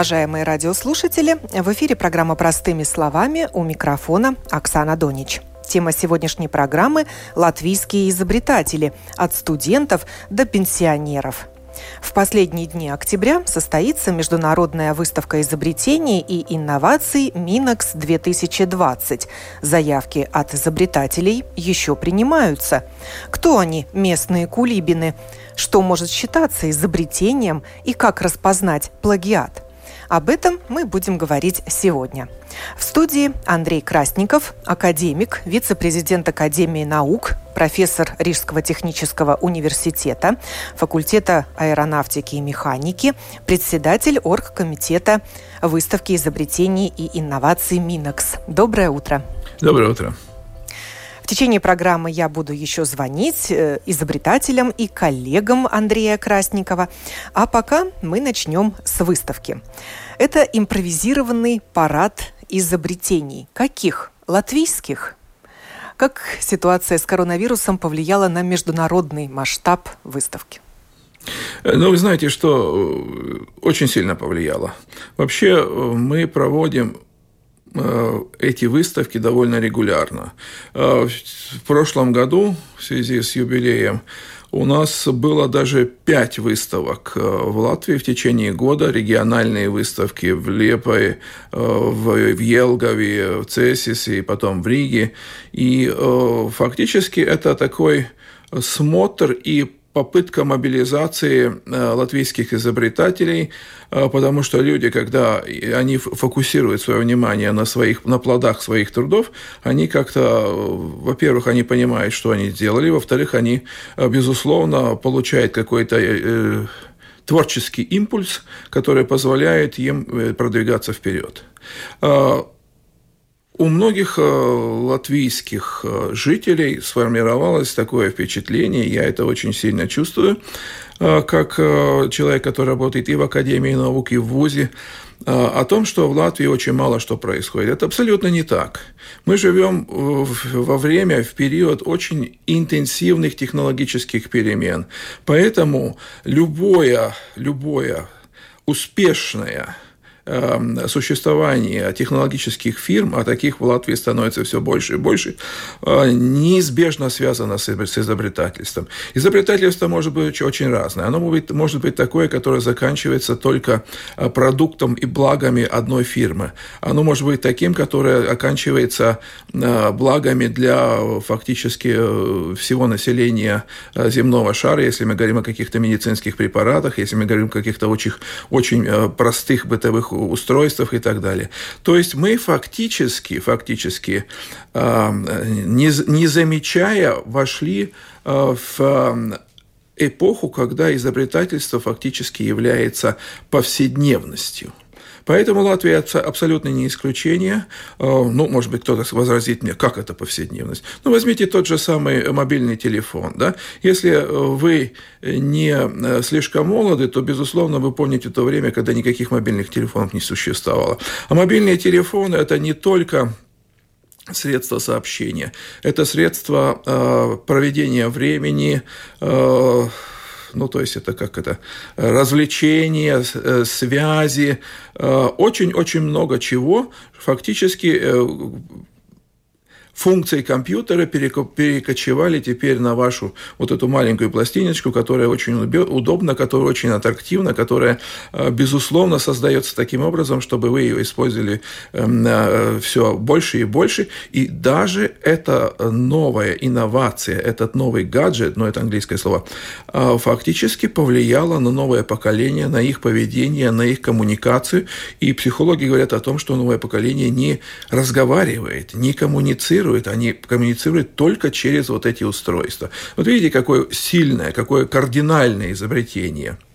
Уважаемые радиослушатели. В эфире программа «Простыми словами» у микрофона Оксана Донич. Тема сегодняшней программы – латвийские изобретатели, от студентов до пенсионеров. В последние дни октября состоится международная выставка изобретений и инноваций Минокс-2020. Заявки от изобретателей еще принимаются. Кто они, местные кулибины? что может считаться изобретением и как распознать плагиат. Об этом мы будем говорить сегодня. В студии Андрей Красников, академик, вице-президент Академии наук, профессор Рижского технического университета, факультета аэронавтики и механики, председатель оргкомитета выставки изобретений и инноваций Минокс. Доброе утро. Доброе утро течение программы я буду еще звонить э, изобретателям и коллегам Андрея Красникова. А пока мы начнем с выставки. Это импровизированный парад изобретений. Каких? Латвийских? Как ситуация с коронавирусом повлияла на международный масштаб выставки? Ну, вы знаете, что э, очень сильно повлияло. Вообще э, мы проводим Э, эти выставки довольно регулярно. Э, в прошлом году, в связи с юбилеем, у нас было даже пять выставок э, в Латвии в течение года, региональные выставки в Лепое, в Елгове, в Цесисе и потом в Риге. И фактически это такой смотр и попытка мобилизации э, латвийских изобретателей, э, потому что люди, когда они фокусируют свое внимание на, своих, на плодах своих трудов, они как-то, э, во-первых, они понимают, что они сделали, во-вторых, они, безусловно, получают какой-то творческий импульс, который позволяет им продвигаться вперед у многих э, латвийских э, жителей сформировалось такое впечатление, я это очень сильно чувствую, э, как человек, который работает и в Академии наук, и в ВУЗе, о том, что в Латвии очень мало что происходит. Это абсолютно не так. Мы живем во время, в период очень интенсивных технологических перемен. Поэтому любое, любое успешное существование технологических фирм, а таких в Латвии становится все больше и больше, э, неизбежно связано с изобретательством. Изобретательство может быть очень разное. Оно может быть, может быть такое, которое заканчивается только э, продуктом и благами одной фирмы. Оно может быть таким, которое оканчивается э, благами для фактически всего населения земного шара, если мы говорим о каких-то медицинских препаратах, если мы говорим о каких-то очень, очень простых бытовых устройствах и так далее. То есть мы фактически, фактически не, не замечая, вошли а, в эпоху, когда изобретательство фактически является повседневностью. Поэтому Латвия абсолютно не исключение. Э, ну, может быть, кто-то возразит мне, как это повседневность. Ну, возьмите тот же самый мобильный телефон. Да? Если э, вы не э, слишком молоды, то, безусловно, вы помните то время, когда никаких мобильных телефонов не существовало. А мобильные телефоны – это не только средства сообщения. Это средства э, проведения времени, э, ну, то есть это как это, развлечения, э, связи, э, очень-очень много чего. Фактически э, функции компьютера перекочевали теперь на вашу вот эту маленькую пластиночку, которая очень удобна, которая очень аттрактивна, которая, э, безусловно, создается таким образом, чтобы вы ее использовали эм, э, все больше и больше. И даже эта новая инновация, этот новый гаджет, ну это английское слово, э, фактически повлияла на новое поколение, на их поведение, на их коммуникацию. И психологи говорят о том, что новое поколение не разговаривает, не коммуницирует, коммуницируют, они коммуницируют только через вот эти устройства. Вот видите, какое сильное, какое кардинальное изобретение –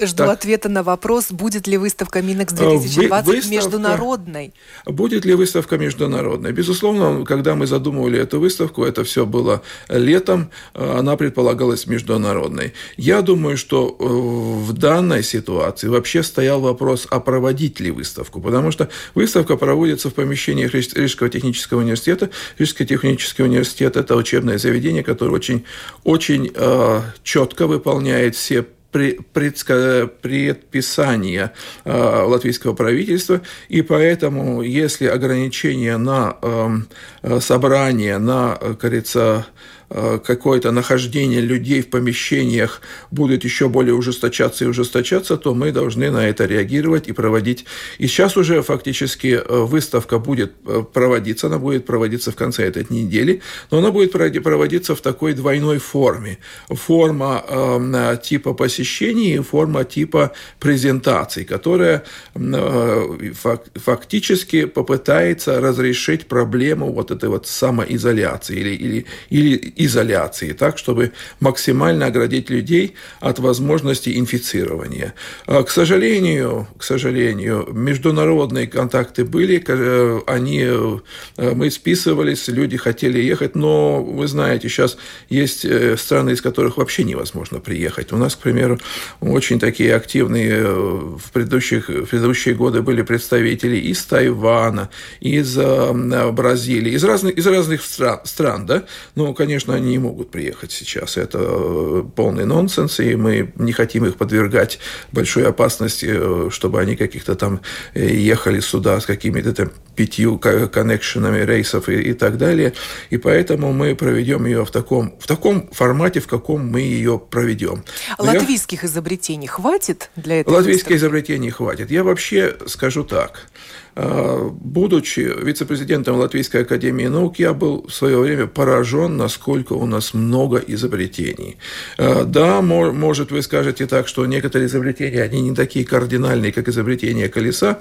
Жду так. ответа на вопрос, будет ли выставка Минекс 2020 Вы, выставка, международной. Будет ли выставка международной? Безусловно, когда мы задумывали эту выставку, это все было летом, она предполагалась международной. Я думаю, что э, в данной ситуации вообще стоял вопрос, а проводить ли выставку, потому что выставка проводится в помещении Рижского технического университета. Рижский технический университет – это учебное заведение, которое очень, очень э, четко выполняет все предписания э, латвийского правительства, и поэтому, если ограничения на эм, э, собрание, на, э, кажется, какое-то нахождение людей в помещениях будет еще более ужесточаться и ужесточаться, то мы должны на это реагировать и проводить. И сейчас уже фактически э, выставка будет э, проводиться, она будет проводиться в конце этой недели, но она будет проводиться в такой двойной форме. Форма э, типа посещений и форма типа презентаций, которая э, фактически попытается разрешить проблему вот этой вот самоизоляции или, или, или изоляции, так, чтобы максимально оградить людей от возможности инфицирования. А, к сожалению, к сожалению, международные контакты были, э, они, э, мы списывались, люди хотели ехать, но вы знаете, сейчас есть э, страны, из которых вообще невозможно приехать. У нас, к примеру, очень такие активные в, предыдущих, в предыдущие годы были представители из Тайвана, из Бразилии, из разных, из разных стран, стран да? Ну, конечно, конечно, они не могут приехать сейчас. Это э, полный нонсенс, и мы не хотим их подвергать большой опасности, э, чтобы они каких-то там э, ехали сюда с какими-то там пятью коннекшенами рейсов и, и так далее. И поэтому мы проведем ее в таком, в таком формате, в каком мы ее проведем. Латвийских я... изобретений хватит для этого? Латвийских изобретений хватит. Я вообще скажу так. А, будучи вице-президентом Латвийской академии наук, я был в свое время поражен, насколько у нас много изобретений. А, да, может, вы скажете так, что некоторые изобретения, они не такие кардинальные, как изобретение колеса,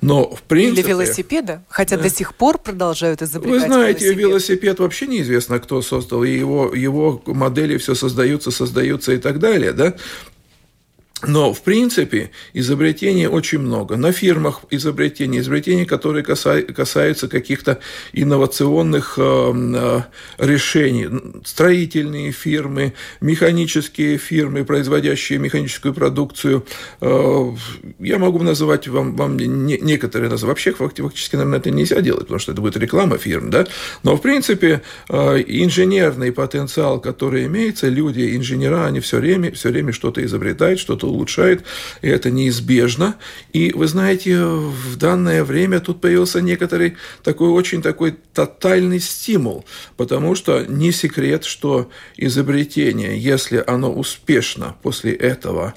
но в принципе... Или велосипеда, хотя да. до сих пор продолжают изобретать Вы знаете, велосипед. велосипед вообще неизвестно, кто создал, и его, его модели все создаются, создаются и так далее, да? Но, в принципе, изобретений очень много. На фирмах изобретений, изобретений, которые касаются каких-то инновационных э, э, решений. Строительные фирмы, механические фирмы, производящие механическую продукцию. Э, я могу называть вам, вам некоторые названия. Вообще, фактически, наверное, это нельзя делать, потому что это будет реклама фирм. Да? Но, в принципе, инженерный потенциал, который имеется, люди, инженера, они все время, все время что-то изобретают, что-то улучшает, и это неизбежно. И вы знаете, в данное время тут появился некоторый такой очень такой тотальный стимул, потому что не секрет, что изобретение, если оно успешно после этого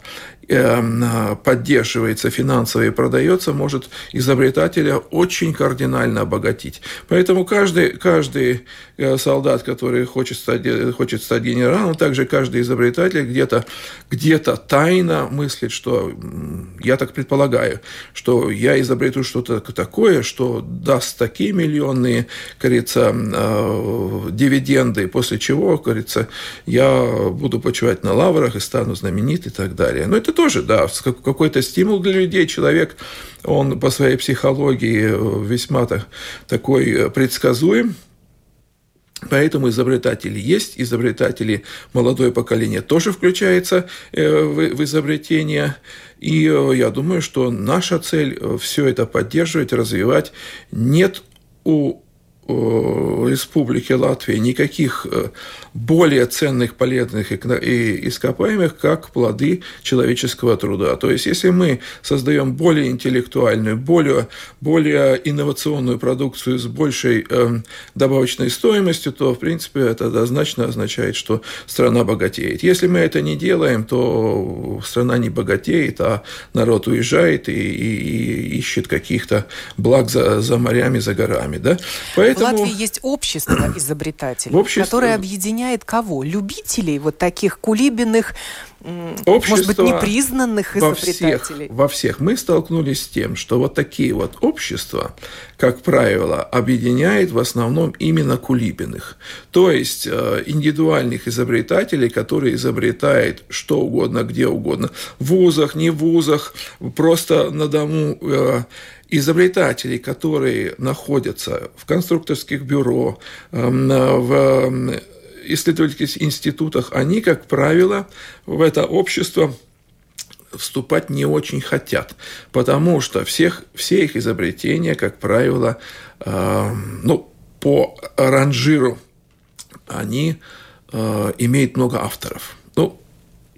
поддерживается финансово и продается, может изобретателя очень кардинально обогатить. Поэтому каждый, каждый э, солдат, который хочет стать, хочет стать генералом, также каждый изобретатель где-то где тайно мыслит, что я так предполагаю, что я изобрету что-то такое, что даст такие миллионные, говорится, э, дивиденды, после чего, говорится, я буду почивать на лаврах и стану знаменит и так далее. Но это тоже, да, какой-то стимул для людей. Человек, он по своей психологии э, весьма так, такой э, предсказуем. Поэтому изобретатели есть, изобретатели молодое поколение тоже включается э, в изобретение. И я думаю, что наша цель все это поддерживать, развивать. Нет у Республики Латвии никаких э, более ценных, полезных и ископаемых, как плоды человеческого труда. То есть, если мы создаем более интеллектуальную, более, более инновационную продукцию с большей э, добавочной стоимостью, то, в принципе, это однозначно означает, что страна богатеет. Если мы это не делаем, то страна не богатеет, а народ уезжает и, и, и ищет каких-то благ за, за морями, за горами. Да? Поэтому... В Латвии есть общество изобретателей, общество... которое объединяет кого? Любителей вот таких кулибиных, Общество может быть, непризнанных изобретателей? Во всех, во всех. Мы столкнулись с тем, что вот такие вот общества, как правило, объединяет в основном именно кулибиных. То есть э, индивидуальных изобретателей, которые изобретают что угодно, где угодно. В вузах, не в вузах, просто на дому э, изобретателей, которые находятся в конструкторских бюро, эм, в исследовательских институтах, они, как правило, в это общество вступать не очень хотят, потому что всех, все их изобретения, как правило, э, ну, по ранжиру они э, имеют много авторов. Ну,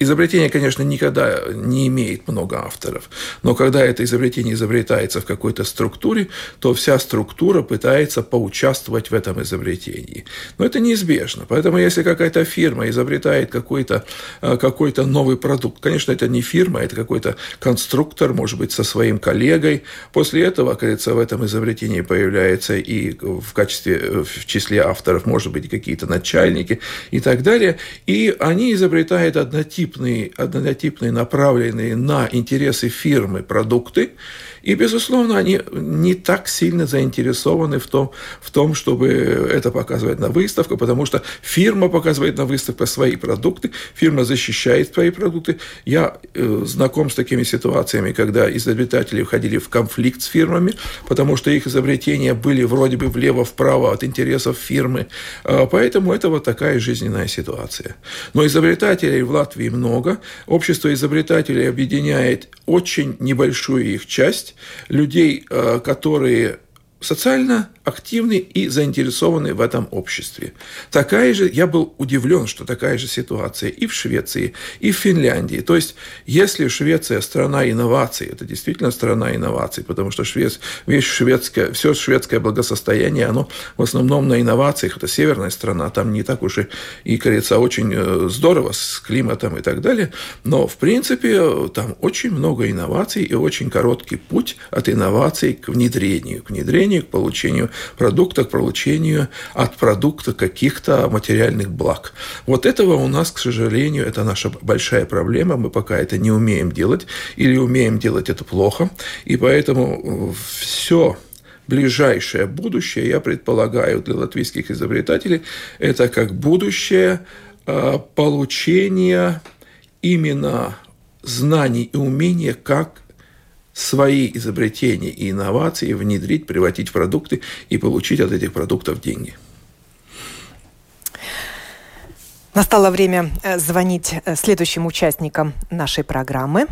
Изобретение, конечно, никогда не имеет много авторов, но когда это изобретение изобретается в какой-то структуре, то вся структура пытается поучаствовать в этом изобретении. Но это неизбежно. Поэтому если какая-то фирма изобретает какой-то э, какой новый продукт, конечно, это не фирма, это какой-то конструктор, может быть, со своим коллегой. После этого, кажется, в этом изобретении появляется и в качестве, э, в числе авторов, может быть, какие-то начальники и так далее. И они изобретают однотипные однотипные, однотипные, направленные на интересы фирмы продукты, и, безусловно, они не так сильно заинтересованы в том, в том, чтобы это показывать на выставках, потому что фирма показывает на выставках свои продукты, фирма защищает свои продукты. Я э, знаком с такими ситуациями, когда изобретатели входили в конфликт с фирмами, потому что их изобретения были вроде бы влево-вправо от интересов фирмы. А, поэтому это вот такая жизненная ситуация. Но изобретателей в Латвии много. Общество изобретателей объединяет очень небольшую их часть людей, э, которые социально активны и заинтересованы в этом обществе. Такая же, я был удивлен, что такая же ситуация и в Швеции, и в Финляндии. То есть, если Швеция страна инноваций, это действительно страна инноваций, потому что швед, весь шведское, все шведское благосостояние, оно в основном на инновациях. Это северная страна, там не так уж и, и кажется, очень э, здорово с климатом и так далее. Но, в принципе, там очень много инноваций и очень короткий путь от инноваций к внедрению, к внедрению, к получению продукта к получению от продукта каких-то материальных благ. Вот этого у нас, к сожалению, это наша большая проблема. Мы пока это не умеем делать или умеем делать это плохо. И поэтому все ближайшее будущее, я предполагаю, для латвийских изобретателей, это как будущее а, получения именно знаний и умения, как свои изобретения и инновации внедрить, превратить в продукты и получить от этих продуктов деньги. Настало время э, звонить э, следующим участникам нашей программы.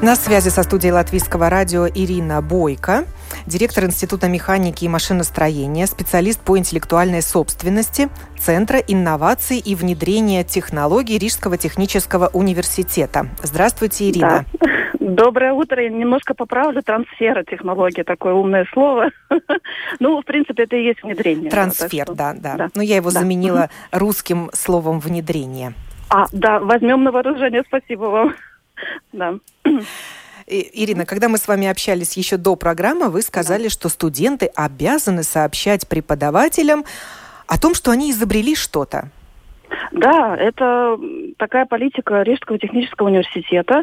На связи со студией Латвийского радио Ирина Бойко, директор Института механики и машиностроения, специалист по интеллектуальной собственности Центра инноваций и внедрения технологий Рижского технического университета. Здравствуйте, Ирина. Да. Доброе утро. Я немножко поправлю. Трансфера технология, такое умное слово. ну, в принципе, это и есть внедрение. Трансфер, да, да. да. Но я его да. заменила русским словом внедрение. А, да, возьмем на вооружение. Спасибо вам. Да. Ирина, когда мы с вами общались еще до программы, вы сказали, да. что студенты обязаны сообщать преподавателям о том, что они изобрели что-то. Да, это такая политика Рижского технического университета.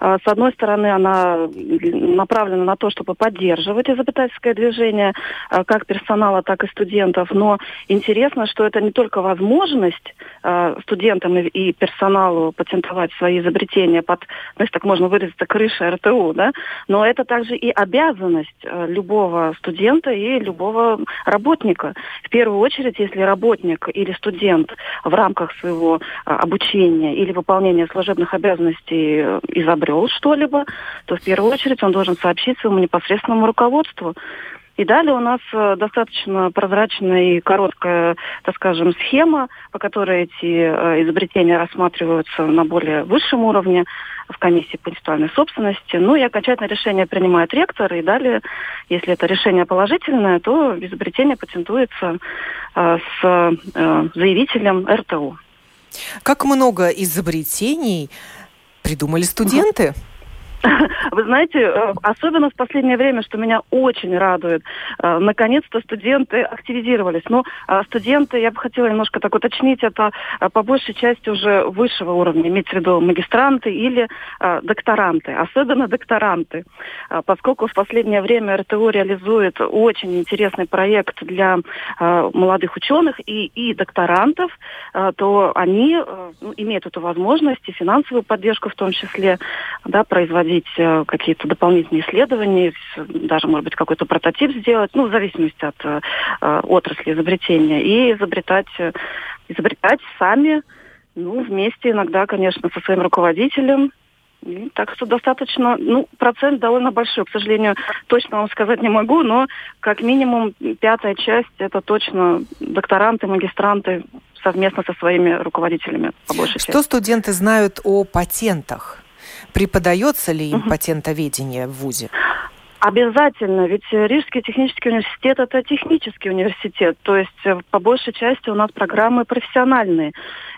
А, с одной стороны, она направлена на то, чтобы поддерживать изобретательское движение а, как персонала, так и студентов. Но интересно, что это не только возможность а, студентам и персоналу патентовать свои изобретения под, если так можно выразиться, крышей РТУ, да, но это также и обязанность любого студента и любого работника. В первую очередь, если работник или студент в рамках своего а, обучения или выполнения служебных обязанностей э, изобрел что-либо, то в первую очередь он должен сообщить своему непосредственному руководству. И далее у нас э, достаточно прозрачная и короткая, так скажем, схема, по которой эти э, изобретения рассматриваются на более высшем уровне в комиссии по интеллектуальной собственности. Ну и окончательное решение принимает ректор, и далее, если это решение положительное, то изобретение патентуется э, с э, заявителем РТУ. Как много изобретений придумали студенты? Угу. Вы знаете, э, особенно в последнее время, что меня очень радует, э, наконец-то студенты активизировались. Но ну, студенты, я бы хотела немножко так уточнить, это э, по большей части уже высшего уровня, иметь в виду магистранты или докторанты, особенно докторанты, поскольку в последнее время РТУ реализует очень интересный проект для молодых ученых и, и докторантов, то они ну, имеют эту возможность и финансовую поддержку в том числе да, производить проводить э, какие-то дополнительные исследования, даже, может быть, какой-то прототип сделать, ну, в зависимости от э, э отрасли изобретения, и изобретать, изобретать сами, ну, вместе иногда, конечно, со своим руководителем, так что достаточно, ну, процент довольно большой. К сожалению, точно вам сказать не могу, но как минимум пятая часть это точно докторанты, магистранты совместно со своими руководителями по большей Что части. студенты знают о патентах? Преподается ли им патентоведение в ВУЗе? Обязательно, ведь Рижский технический университет это технический университет, то есть э, по большей части у нас программы профессиональные.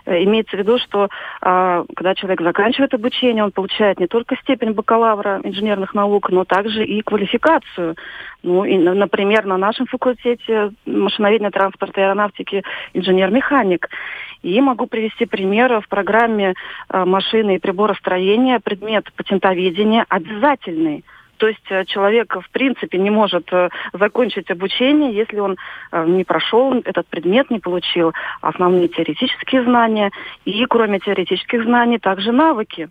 Э, имеется в виду, что а, когда человек заканчивает обучение, он получает не только степень бакалавра инженерных наук, но также и квалификацию. Ну, и, например, на нашем факультете машиноведения транспорта и аэронавтики инженер-механик. И могу привести пример. В программе э, машины и приборостроения предмет патентоведения обязательный. То есть э, человек, в принципе, не может э, закончить обучение, если он не прошел этот предмет, не получил основные теоретические знания и, кроме теоретических знаний, также навыки.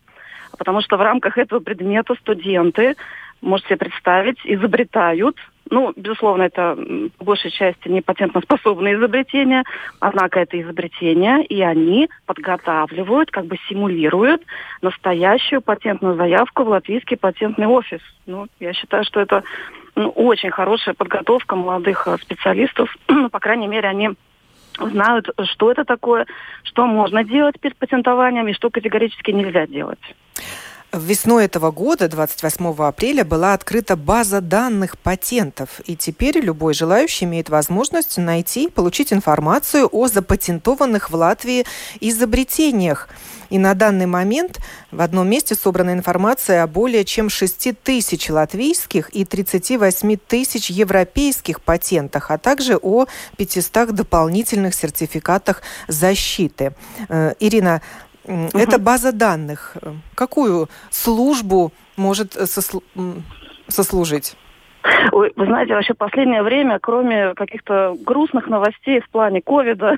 Потому что в рамках этого предмета студенты, можете себе представить, изобретают ну, безусловно, это по большей части не патентоспособные изобретения, однако это изобретения, и они подготавливают, как бы симулируют настоящую патентную заявку в латвийский патентный офис. Ну, я считаю, что это ну, очень хорошая подготовка молодых э, специалистов. Ну, по крайней мере, они знают, что это такое, что можно делать перед патентованием и что категорически нельзя делать. Весной этого года, 28 апреля, была открыта база данных патентов, и теперь любой желающий имеет возможность найти и получить информацию о запатентованных в Латвии изобретениях. И на данный момент в одном месте собрана информация о более чем 6 тысяч латвийских и 38 тысяч европейских патентах, а также о 500 дополнительных сертификатах защиты. Э, Ирина, Угу. Это база данных. Какую службу может сослу... сослужить? Ой, вы знаете, вообще последнее время, кроме каких-то грустных новостей в плане ковида,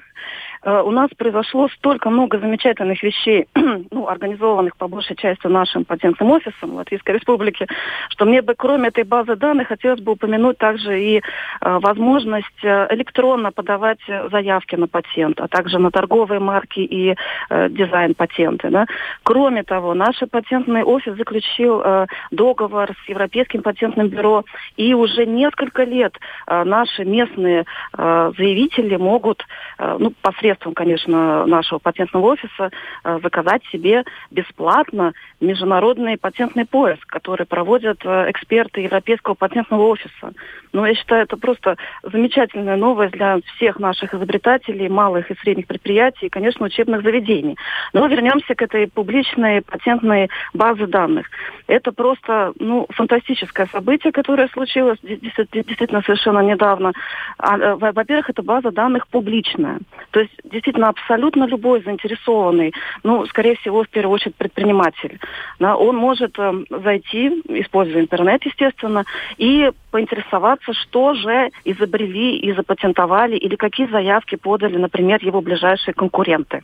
у нас произошло столько много замечательных вещей, ну, организованных по большей части нашим патентным офисом Латвийской Республики, что мне бы кроме этой базы данных хотелось бы упомянуть также и э, возможность э, электронно подавать заявки на патент, а также на торговые марки и э, дизайн патенты. Да. Кроме того, наш патентный офис заключил э, договор с Европейским патентным бюро, и уже несколько лет э, наши местные э, заявители могут э, ну, посредством посредством, конечно, нашего патентного офиса э, заказать себе бесплатно международный патентный поиск, который проводят э, эксперты Европейского патентного офиса. Ну, я считаю, это просто замечательная новость для всех наших изобретателей, малых и средних предприятий и, конечно, учебных заведений. Но вернемся к этой публичной патентной базе данных. Это просто ну, фантастическое событие, которое случилось действительно совершенно недавно. А, э, во-первых, эта база данных публичная. То есть действительно абсолютно любой заинтересованный, ну, скорее всего, в первую очередь предприниматель, да, он может э, зайти, используя интернет, естественно, и поинтересоваться, что же изобрели и запатентовали, или какие заявки подали, например, его ближайшие конкуренты.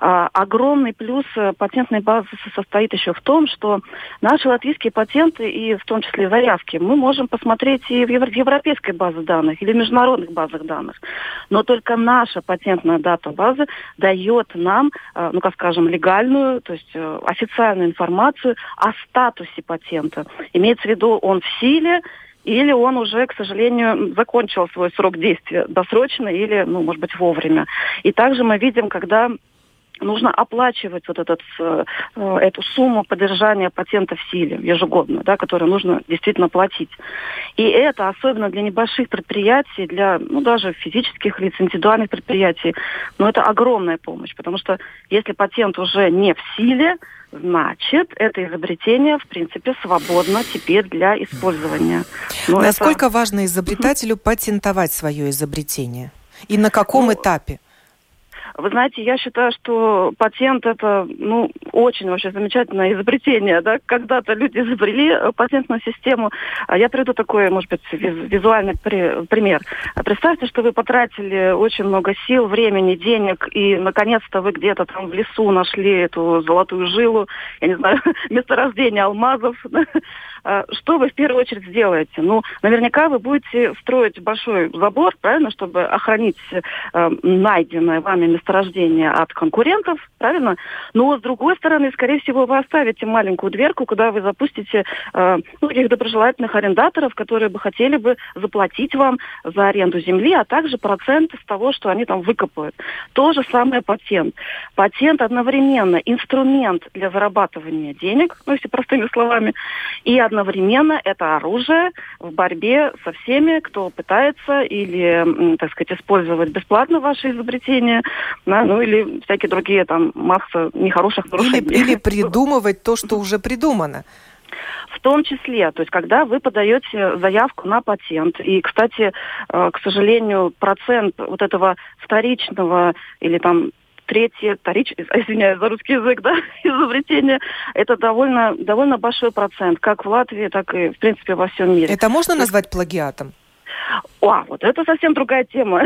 А, огромный плюс э, патентной базы состоит еще в том, что наши латвийские патенты и в том числе заявки мы можем посмотреть и в европейской базе данных или в международных базах данных. Но только наша патентная дата базы дает нам, э, ну как скажем, легальную, то есть э, официальную информацию о статусе патента. Имеется в виду, он в силе, или он уже, к сожалению, закончил свой срок действия досрочно или, ну, может быть, вовремя. И также мы видим, когда нужно оплачивать вот этот, э, эту сумму поддержания патента в силе ежегодно, да, которую нужно действительно платить. И это особенно для небольших предприятий, для ну, даже физических лиц, индивидуальных предприятий, но это огромная помощь, потому что если патент уже не в силе, значит, это изобретение, в принципе, свободно теперь для использования. Но Насколько это... важно изобретателю патентовать свое изобретение? И на каком ну, этапе? Вы знаете, я считаю, что патент это ну, очень вообще замечательное изобретение. Да? Когда-то люди изобрели э, патентную систему. А я приведу такой, может быть, визуальный пример. Представьте, что вы потратили очень много сил, времени, денег, и наконец-то вы где-то там в лесу нашли эту золотую жилу, я не знаю, месторождение алмазов. А, что вы в первую очередь сделаете? Ну, наверняка вы будете строить большой забор, правильно, чтобы охранить э, найденное вами месторождение от конкурентов, правильно? Но, с другой стороны, скорее всего, вы оставите маленькую дверку, куда вы запустите э, ну, таких доброжелательных арендаторов, которые бы хотели бы заплатить вам за аренду земли, а также процент с того, что они там выкопают. То же самое патент. Патент одновременно инструмент для зарабатывания денег, ну, если простыми словами, и одновременно это оружие в борьбе со всеми, кто пытается или, так сказать, использовать бесплатно ваши изобретения, да, ну или всякие другие там масса нехороших нарушений. Или, или придумывать то, что уже придумано. В том числе, то есть когда вы подаете заявку на патент, и, кстати, э, к сожалению, процент вот этого вторичного или там третье, вторич, извиняюсь за русский язык, да, изобретение, это довольно, довольно большой процент, как в Латвии, так и, в принципе, во всем мире. Это можно назвать плагиатом? О, вот это совсем другая тема.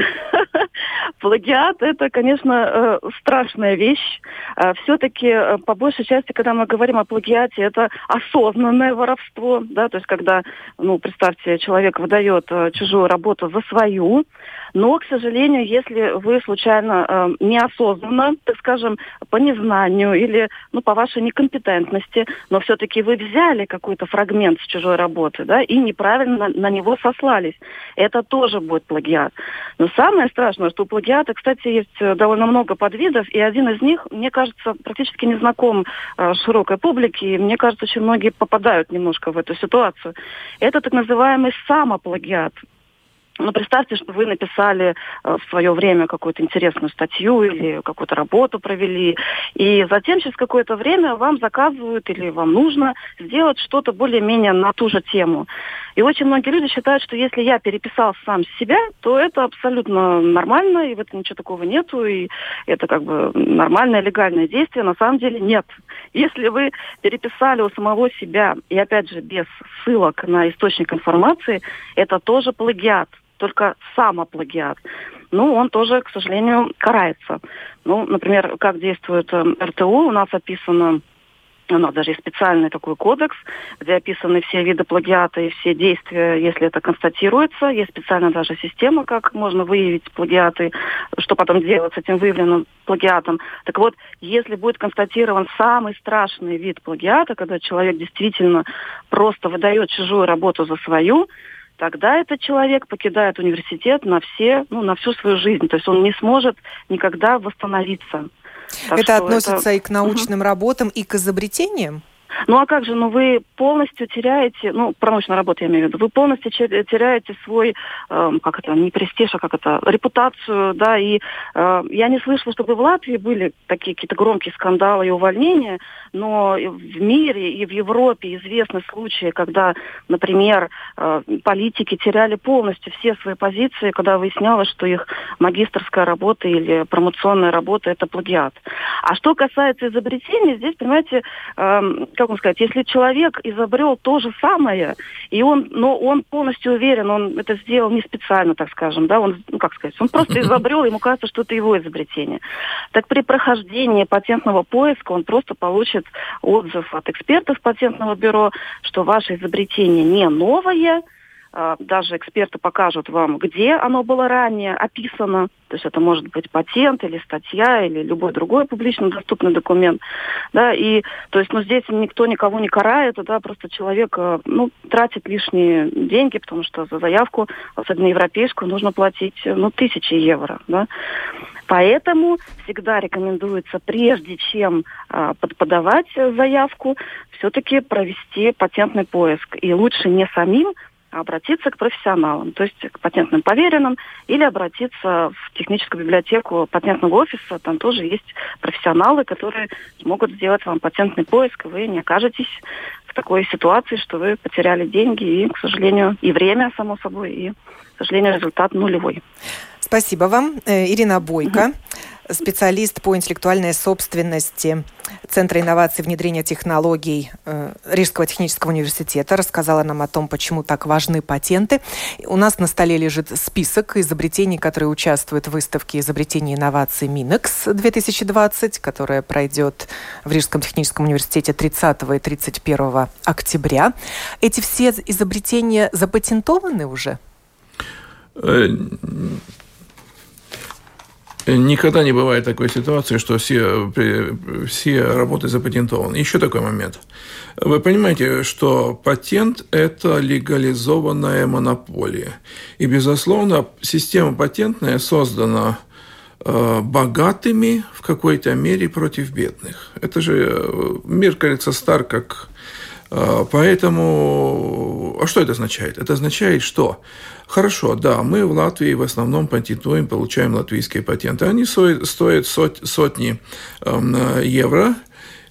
Плагиат – это, конечно, э, страшная вещь. Э, Все-таки, э, по большей части, когда мы говорим о плагиате, это осознанное воровство. Да? То есть, когда, ну, представьте, человек выдает чужую работу за свою, но, к сожалению, если вы случайно неосознанно, так скажем, по незнанию или ну, по вашей некомпетентности, но все-таки вы взяли какой-то фрагмент с чужой работы да, и неправильно на него сослались, это тоже будет плагиат. Но самое страшное, что у плагиата, кстати, есть э, довольно много подвидов, и один из них, мне кажется, практически не знаком э, широкой публике, и мне кажется, очень многие попадают немножко в эту ситуацию. Это так называемый самоплагиат. Ну, представьте, что вы написали э, в свое время какую-то интересную статью или какую-то работу провели, и затем через какое-то время вам заказывают или вам нужно сделать что-то более-менее на ту же тему. И очень многие люди считают, что если я переписал сам себя, то это абсолютно нормально, и в этом ничего такого нету, и это как бы нормальное легальное действие. На самом деле нет. Если вы переписали у самого себя, и опять же без ссылок на источник информации, это тоже плагиат только самоплагиат. Ну, он тоже, к сожалению, карается. Ну, например, как действует э, РТУ, у нас описано у нас даже есть специальный такой кодекс, где описаны все виды плагиата и все действия, если это констатируется. Есть специальная даже система, как можно выявить плагиаты, что потом делать с этим выявленным плагиатом. Так вот, если будет констатирован самый страшный вид плагиата, когда человек действительно просто выдает чужую работу за свою, тогда этот человек покидает университет на все, ну, на всю свою жизнь. То есть он не сможет никогда восстановиться. Так это относится это... и к научным угу. работам, и к изобретениям? Ну а как же, ну вы полностью теряете, ну про научную работу я имею в виду, вы полностью теряете свой, э, как это, не престиж, а как это, репутацию, да, и э, я не слышала, чтобы в Латвии были такие какие-то громкие скандалы и увольнения, но в мире и в Европе известны случаи, когда, например, э, политики теряли полностью все свои позиции, когда выяснялось, что их магистрская работа или промоционная работа – это плагиат. А что касается изобретений, здесь, понимаете, э, как вам сказать, если человек изобрел то же самое, и он, но он полностью уверен, он это сделал не специально, так скажем, да, он, ну, как сказать, он просто изобрел, ему кажется, что это его изобретение. Так при прохождении патентного поиска он просто получит отзыв от экспертов патентного бюро, что ваше изобретение не новое, даже эксперты покажут вам, где оно было ранее описано. То есть это может быть патент или статья или любой другой публично доступный документ. Да, и то есть, ну, здесь никто никого не карает, да, просто человек, э, ну, тратит лишние деньги, потому что за заявку, особенно европейскую, нужно платить, ну, тысячи евро, да. Поэтому всегда рекомендуется, прежде чем э, подавать заявку, все-таки провести патентный поиск. И лучше не самим обратиться к профессионалам, то есть к патентным поверенным, или обратиться в техническую библиотеку патентного офиса. Там тоже есть профессионалы, которые смогут сделать вам патентный поиск, и вы не окажетесь в такой ситуации, что вы потеряли деньги и, к сожалению, и время, само собой, и, к сожалению, результат нулевой. Спасибо вам, э, Ирина Бойко. Угу специалист по интеллектуальной собственности Центра инноваций внедрения технологий э, Рижского технического университета, рассказала нам о том, почему так важны патенты. У нас на столе лежит список изобретений, которые участвуют в выставке изобретений и инноваций Минекс 2020, которая пройдет в Рижском техническом университете 30 и 31 октября. Эти все изобретения запатентованы уже? Э, Никогда не бывает такой ситуации, что все, все работы запатентованы. Еще такой момент. Вы понимаете, что патент – это легализованная монополия. И, безусловно, система патентная создана э, богатыми в какой-то мере против бедных. Это же э, мир, кажется, стар как а, поэтому, а что это означает? Это означает, что хорошо, да, мы в Латвии в основном патентуем, получаем латвийские патенты. Они стоят, сот, сотни э, евро,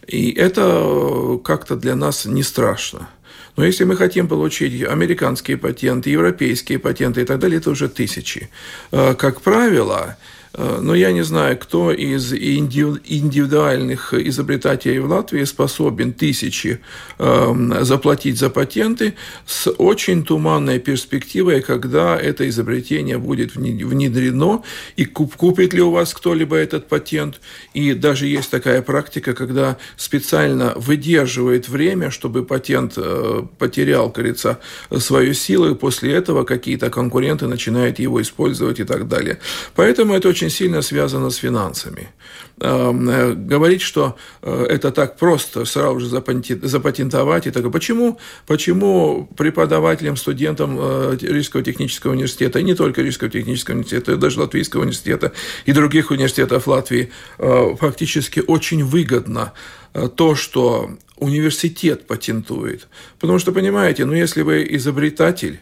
и это как-то для нас не страшно. Но если мы хотим получить американские патенты, европейские патенты и так далее, это уже тысячи. А, как правило, Э, но я не знаю, кто из индивидуальных изобретателей в Латвии способен тысячи эм, заплатить за патенты с очень туманной перспективой, когда это изобретение будет внедрено, и купит ли у вас кто-либо этот патент. И даже есть такая практика, когда специально выдерживает время, чтобы патент э, потерял, кажется, свою силу, и после этого какие-то конкуренты начинают его использовать и так далее. Поэтому это очень очень сильно связано с финансами. Эм, э, говорить, что э, это так просто сразу же запатентовать и так. Почему, почему преподавателям, студентам э, Рижского технического университета, и не только Рижского технического университета, даже Латвийского университета и других университетов Латвии фактически очень выгодно то, что университет патентует. Потому что, понимаете, ну если вы изобретатель,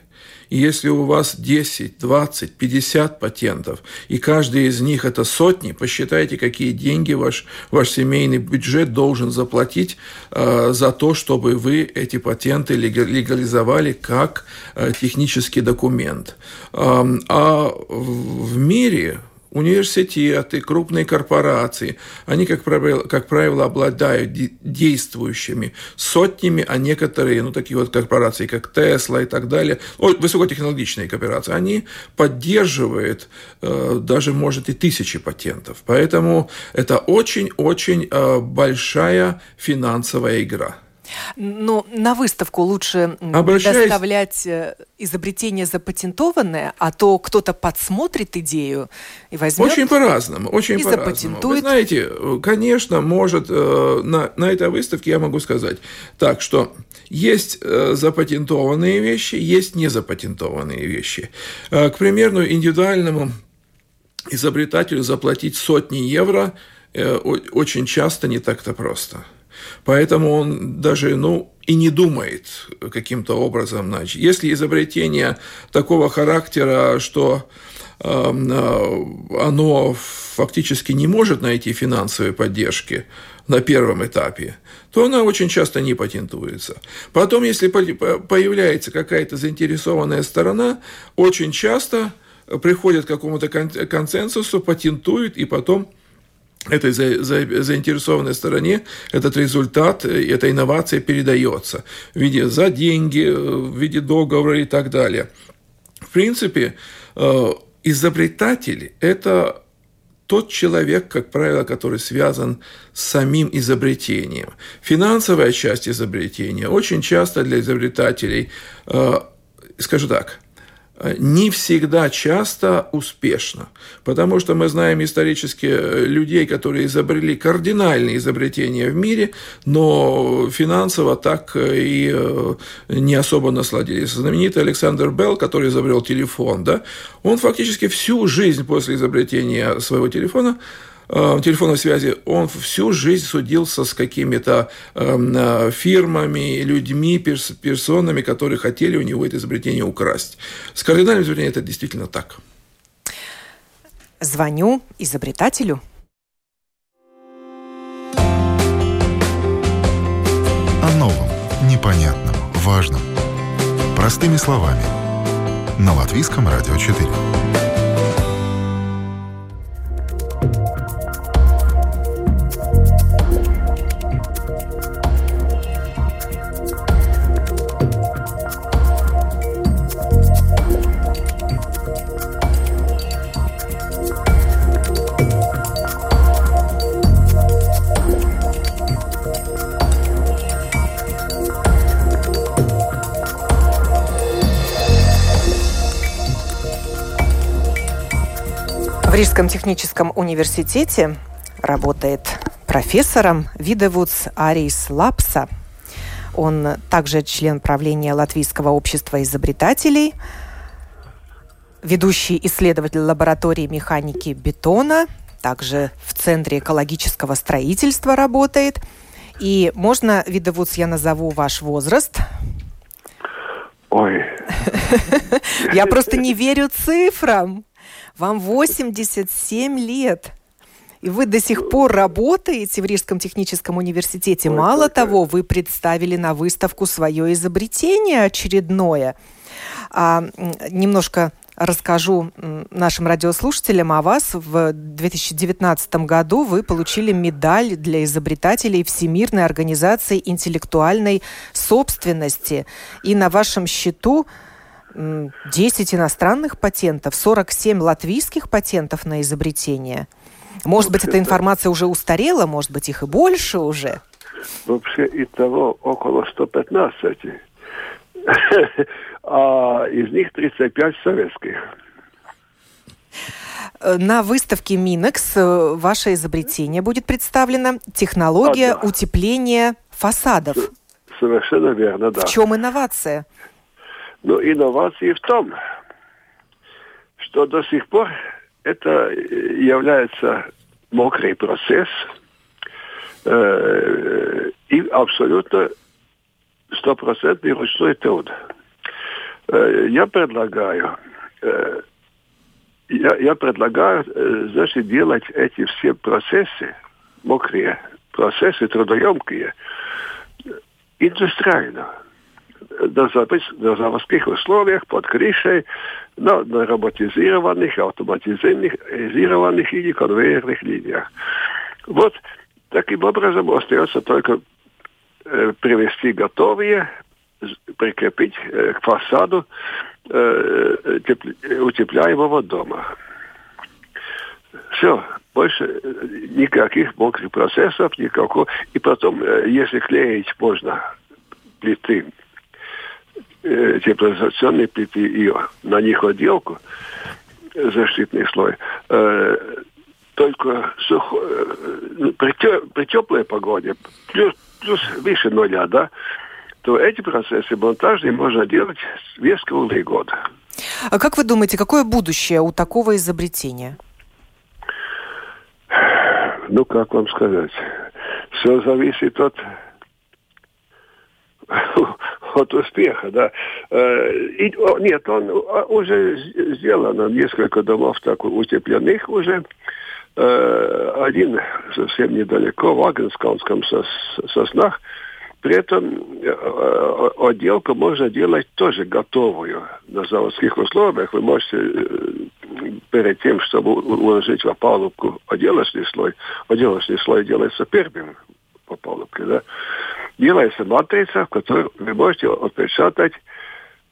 и если у вас 10, 20, 50 патентов, и каждый из них это сотни, посчитайте, какие деньги ваш, ваш семейный бюджет должен заплатить э, за то, чтобы вы эти патенты легализовали как э, технический документ. Э, а в мире университеты, крупные корпорации, они, как правило, как правило обладают действующими сотнями, а некоторые, ну, такие вот корпорации, как Tesla и так далее, высокотехнологичные корпорации, они поддерживают э, даже, может, и тысячи патентов. Поэтому это очень-очень э, большая финансовая игра. Но на выставку лучше Обращаясь... доставлять э, изобретение запатентованное, а то кто-то подсмотрит идею и возьмет Очень по-разному, очень и по-разному. запатентует. Вы знаете, конечно, может, э, на, на этой выставке я могу сказать так, что есть э, запатентованные вещи, есть незапатентованные вещи. К примеру, индивидуальному изобретателю заплатить сотни евро очень часто не так-то просто – Поэтому он даже, ну, и не думает каким-то образом. Значит. Если изобретение такого характера, что эм, э, оно фактически не может найти финансовой поддержки на первом этапе, то она очень часто не патентуется. Потом, если появляется какая-то заинтересованная сторона, очень часто приходят к какому-то консенсусу, патентуют и потом этой за, за, заинтересованной стороне этот результат, эта инновация передается в виде за деньги, в виде договора и так далее. В принципе, э, изобретатель – это тот человек, как правило, который связан с самим изобретением. Финансовая часть изобретения очень часто для изобретателей, э, скажу так – не всегда часто успешно, потому что мы знаем исторически э, людей, которые изобрели кардинальные изобретения в мире, но финансово так э, и э, не особо насладились. Знаменитый Александр Белл, который изобрел телефон, да, он фактически всю жизнь после изобретения своего телефона Э, телефонной связи, он всю жизнь судился с какими-то эм, э, фирмами, людьми, перс персонами, которые хотели у него это изобретение украсть. С кардинальным изобретением это действительно так. Звоню изобретателю. О новом, непонятном, важном. Простыми словами. На Латвийском радио 4. Рижском техническом университете работает профессором Видевудс Арис Лапса. Он также член правления Латвийского общества изобретателей, ведущий исследователь лаборатории механики бетона, также в Центре экологического строительства работает. И можно, Видовудс, я назову ваш возраст? Ой. Я просто не верю цифрам. Вам 87 лет. И вы до сих пор работаете в Рижском техническом университете. Ой, Мало какая. того, вы представили на выставку свое изобретение очередное. А, немножко расскажу нашим радиослушателям о вас. В 2019 году вы получили медаль для изобретателей Всемирной организации интеллектуальной собственности. И на вашем счету 10 иностранных патентов, 47 латвийских патентов на изобретение. Может быть, эта информация уже устарела, может быть, их и больше уже. Вообще и того около 115. а из них 35 советских. На выставке Минекс э, ваше изобретение будет представлено. Технология а, да. утепления фасадов. Совершенно верно, да. В чем инновация? Но инновации в том, что до сих пор это является мокрый процесс э, и абсолютно стопроцентный ручной труд. Э, я предлагаю, э, я, я предлагаю, э, значит, делать эти все процессы, мокрые процессы, трудоемкие, индустриально на, на заводских условиях, под крышей, на, на роботизированных, автоматизированных или конвейерных линиях. Вот таким образом остается только э, привести готовые, прикрепить э, к фасаду э, тепл, утепляемого дома. Все, больше никаких мокрых процессов, никакого. И потом, если клеить можно плиты теплоизоляционные плиты и на них отделку, защитный слой, э, только сухо, э, при, те, при теплой погоде, плюс, плюс выше нуля, да, то эти процессы монтажные можно делать весь круглый год. А как вы думаете, какое будущее у такого изобретения? Ну, как вам сказать? все зависит от от успеха, да. Э, и, нет, он уже сделано несколько домов так утепленных уже. Э, один совсем недалеко, в Агенскалском соснах. При этом э, отделку можно делать тоже готовую на заводских условиях. Вы можете перед тем, чтобы уложить в опалубку отделочный слой, отделочный слой делается первым в опалубке, да, делается матрица, в которой вы можете отпечатать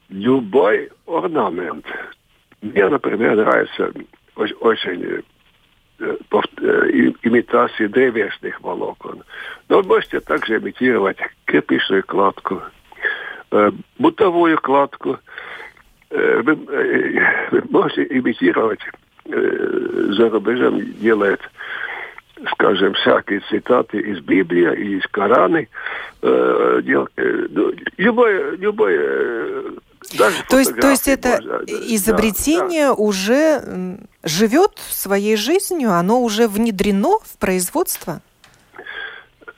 любой орнамент. Мне, например, нравится очень э, э, имитации древесных волокон. Но можете также имитировать кирпичную кладку, э, бутовую кладку. Вы можете имитировать, за рубежом делает скажем, всякие цитаты из Библии, из Корана. Э, дел, э, любое, любое э, даже то есть, то есть это можно, изобретение да, да. уже живет своей жизнью, оно уже внедрено в производство?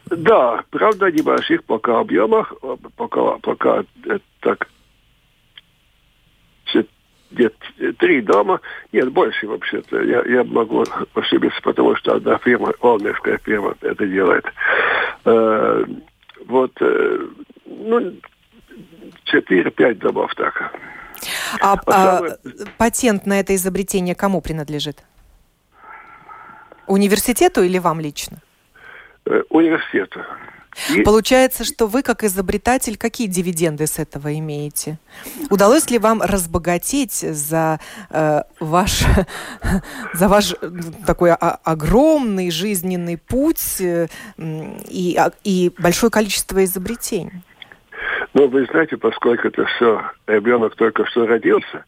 Да, правда, небольших пока объемах, пока, пока так где три дома, нет, больше вообще-то. Я, я могу ошибиться, потому что одна фирма, Олмерская фирма это делает. Э, вот, э, ну, 4-5 домов так. А, а, а патент на это изобретение кому принадлежит? Университету или вам лично? Э, университету. И... Получается, что вы, как изобретатель, какие дивиденды с этого имеете? Удалось ли вам разбогатеть за э, ваш, за ваш такой огромный жизненный путь э, и, а, и большое количество изобретений? Ну, вы знаете, поскольку это все, ребенок только что родился,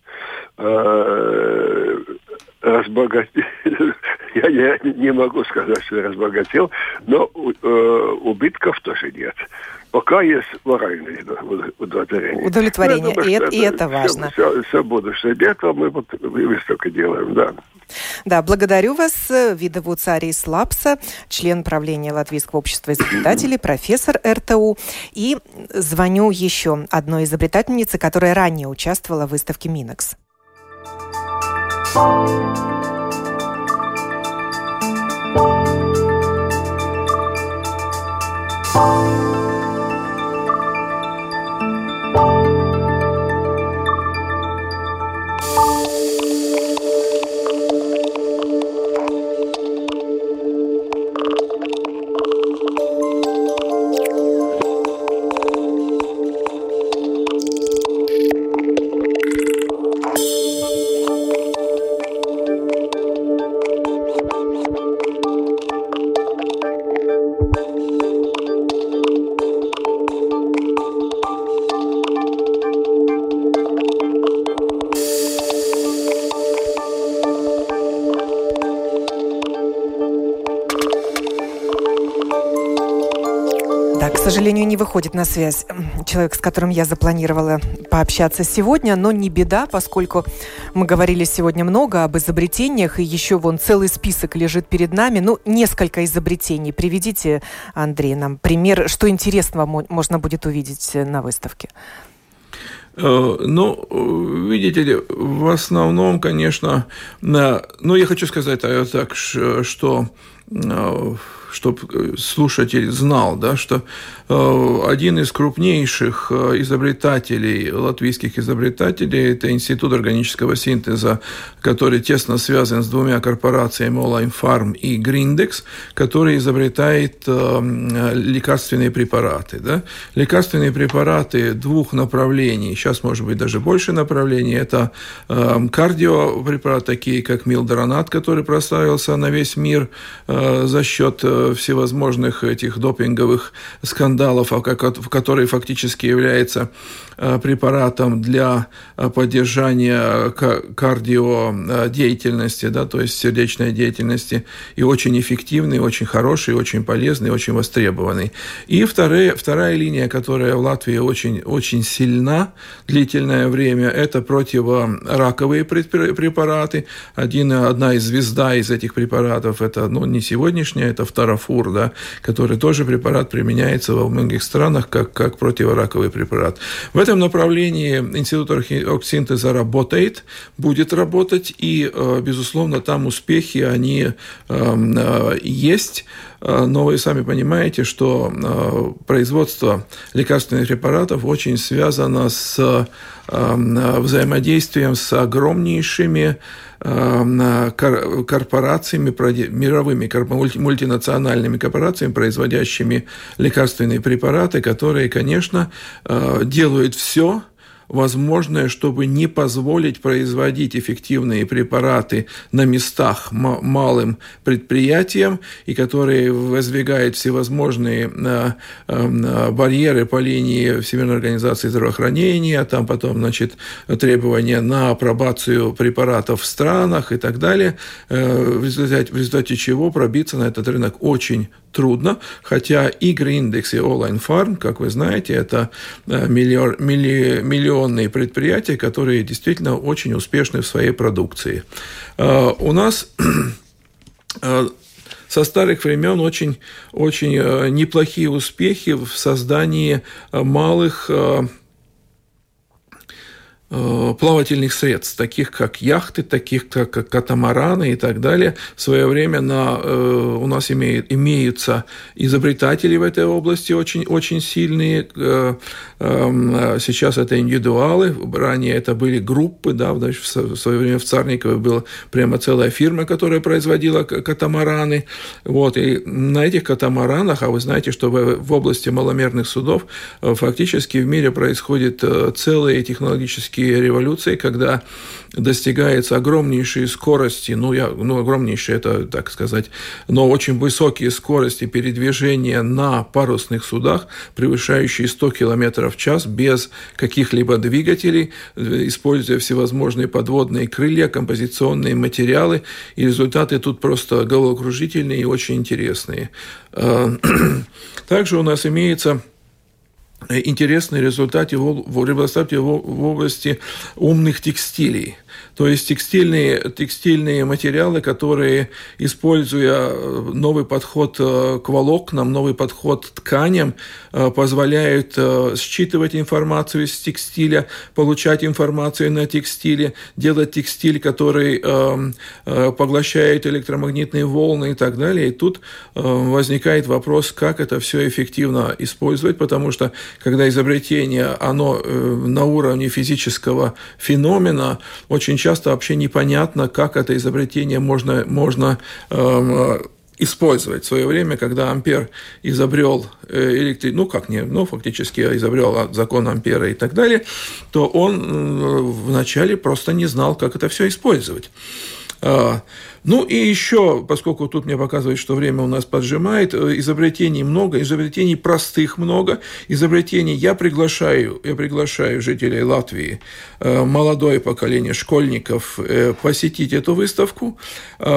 э, разбогател, я не, не могу сказать, что я разбогател, но э, убытков тоже нет. Пока есть моральное удовлетворение. Удовлетворение, думаю, и, это, и это важно. Все, все, будущее. Этого мы вот выставку делаем, да. Да, благодарю вас, Видову Царис Лапса, член правления Латвийского общества изобретателей, профессор РТУ. И звоню еще одной изобретательнице, которая ранее участвовала в выставке Минекс. Thank you. Не выходит на связь человек, с которым я запланировала пообщаться сегодня, но не беда, поскольку мы говорили сегодня много об изобретениях, и еще вон целый список лежит перед нами. Ну, несколько изобретений. Приведите, Андрей, нам пример, что интересного можно будет увидеть на выставке. Э, ну, видите ли, в основном, конечно, ну, я хочу сказать так, что э, чтобы э, слушатель знал, да, что э, один из крупнейших э, изобретателей, латвийских изобретателей, это Институт органического синтеза, который тесно связан с двумя корпорациями Olaim Farm и Grindex, который изобретает лекарственные препараты. Да? Лекарственные препараты двух направлений, сейчас, может быть, даже больше направлений, это кардиопрепараты, такие как милдронат, который прославился на весь мир за счет всевозможных этих допинговых скандалов, а в которые фактически является э, препаратом для э, поддержания кардиодеятельности, да, то есть сердечной деятельности, и очень эффективный, очень хороший, очень полезный, очень востребованный. И вторая, вторая линия, которая в Латвии очень, очень сильна длительное время, это противораковые препараты. Один, одна из звезда из этих препаратов, это ну, не, сегодняшняя, это фторофур, да, который тоже препарат применяется во многих странах как, как противораковый препарат. В этом направлении Институт оргсинтеза работает, будет работать, и, э, безусловно, там успехи, они эм, э, есть. Э, но вы сами понимаете, что производство лекарственных препаратов очень связано с э, взаимодействием с огромнейшими корпорациями, мировыми мультинациональными корпорациями, производящими лекарственные препараты, которые, конечно, делают все, возможное, чтобы не позволить производить эффективные препараты на местах малым предприятиям, и которые воздвигают всевозможные э, э, барьеры по линии Всемирной организации здравоохранения, там потом, значит, требования на апробацию препаратов в странах и так далее, э, в результате, в результате чего пробиться на этот рынок очень трудно, хотя игры индекс и Online Farm, как вы знаете, это миллион, милли, миллионные предприятия, которые действительно очень успешны в своей продукции. У нас со старых времен очень, очень неплохие успехи в создании малых Э, плавательных средств, таких как яхты, таких как катамараны и так далее. В свое время на, э, у нас имеют, имеются изобретатели в этой области очень, очень сильные. Э, эм, сейчас это индивидуалы, ранее это были группы, да, в свое время в Царникове была прямо целая фирма, которая производила катамараны. Вот, и на этих катамаранах, а вы знаете, что в, в области маломерных судов фактически в мире происходят целые технологические технические революции, когда достигается огромнейшие скорости, ну, я, ну, огромнейшие, это, так сказать, но очень высокие скорости передвижения на парусных судах, превышающие 100 км в час без каких-либо двигателей, используя всевозможные подводные крылья, композиционные материалы, и результаты тут просто головокружительные и очень интересные. А, также у нас имеется интересные результаты в, результате в области умных текстилей. То есть текстильные, текстильные материалы, которые, используя э, новый подход э, к волокнам, новый подход к тканям, э, позволяют считывать информацию из текстиля, получать информацию на текстиле, делать текстиль, который поглощает электромагнитные волны и так далее. И тут возникает вопрос, как это все эффективно использовать, потому что когда изобретение, оно на уровне физического феномена, очень часто вообще непонятно, как это изобретение можно, можно э, использовать. В свое время, когда Ампер изобрел э, электри... ну как не, ну фактически изобрел закон Ампера и так далее, то он э, вначале просто не знал, как это все использовать. Ну и еще, поскольку тут мне показывает, что время у нас поджимает, э, изобретений много, изобретений простых много, изобретений я приглашаю, я приглашаю жителей Латвии, э, молодое поколение школьников э, посетить эту выставку.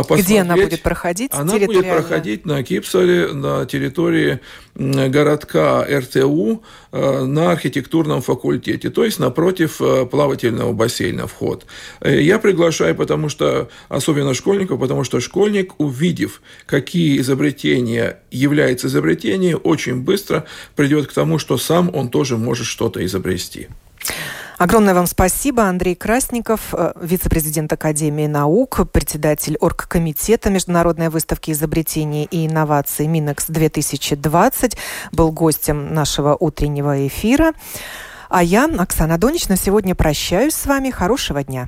Где она будет проходить? Она будет проходить на Кипсале, на территории городка РТУ, на архитектурном факультете, то есть напротив плавательного бассейна вход. Я приглашаю, потому что особенно школьников, потому что школьник, увидев, какие изобретения являются изобретением, очень быстро придет к тому, что сам он тоже может что-то изобрести. Огромное вам спасибо, Андрей Красников, э, вице-президент Академии наук, председатель оргкомитета Международной выставки изобретений и инноваций Минекс-2020, был гостем нашего утреннего эфира. А я, Оксана Донич, на сегодня прощаюсь с вами. Хорошего дня.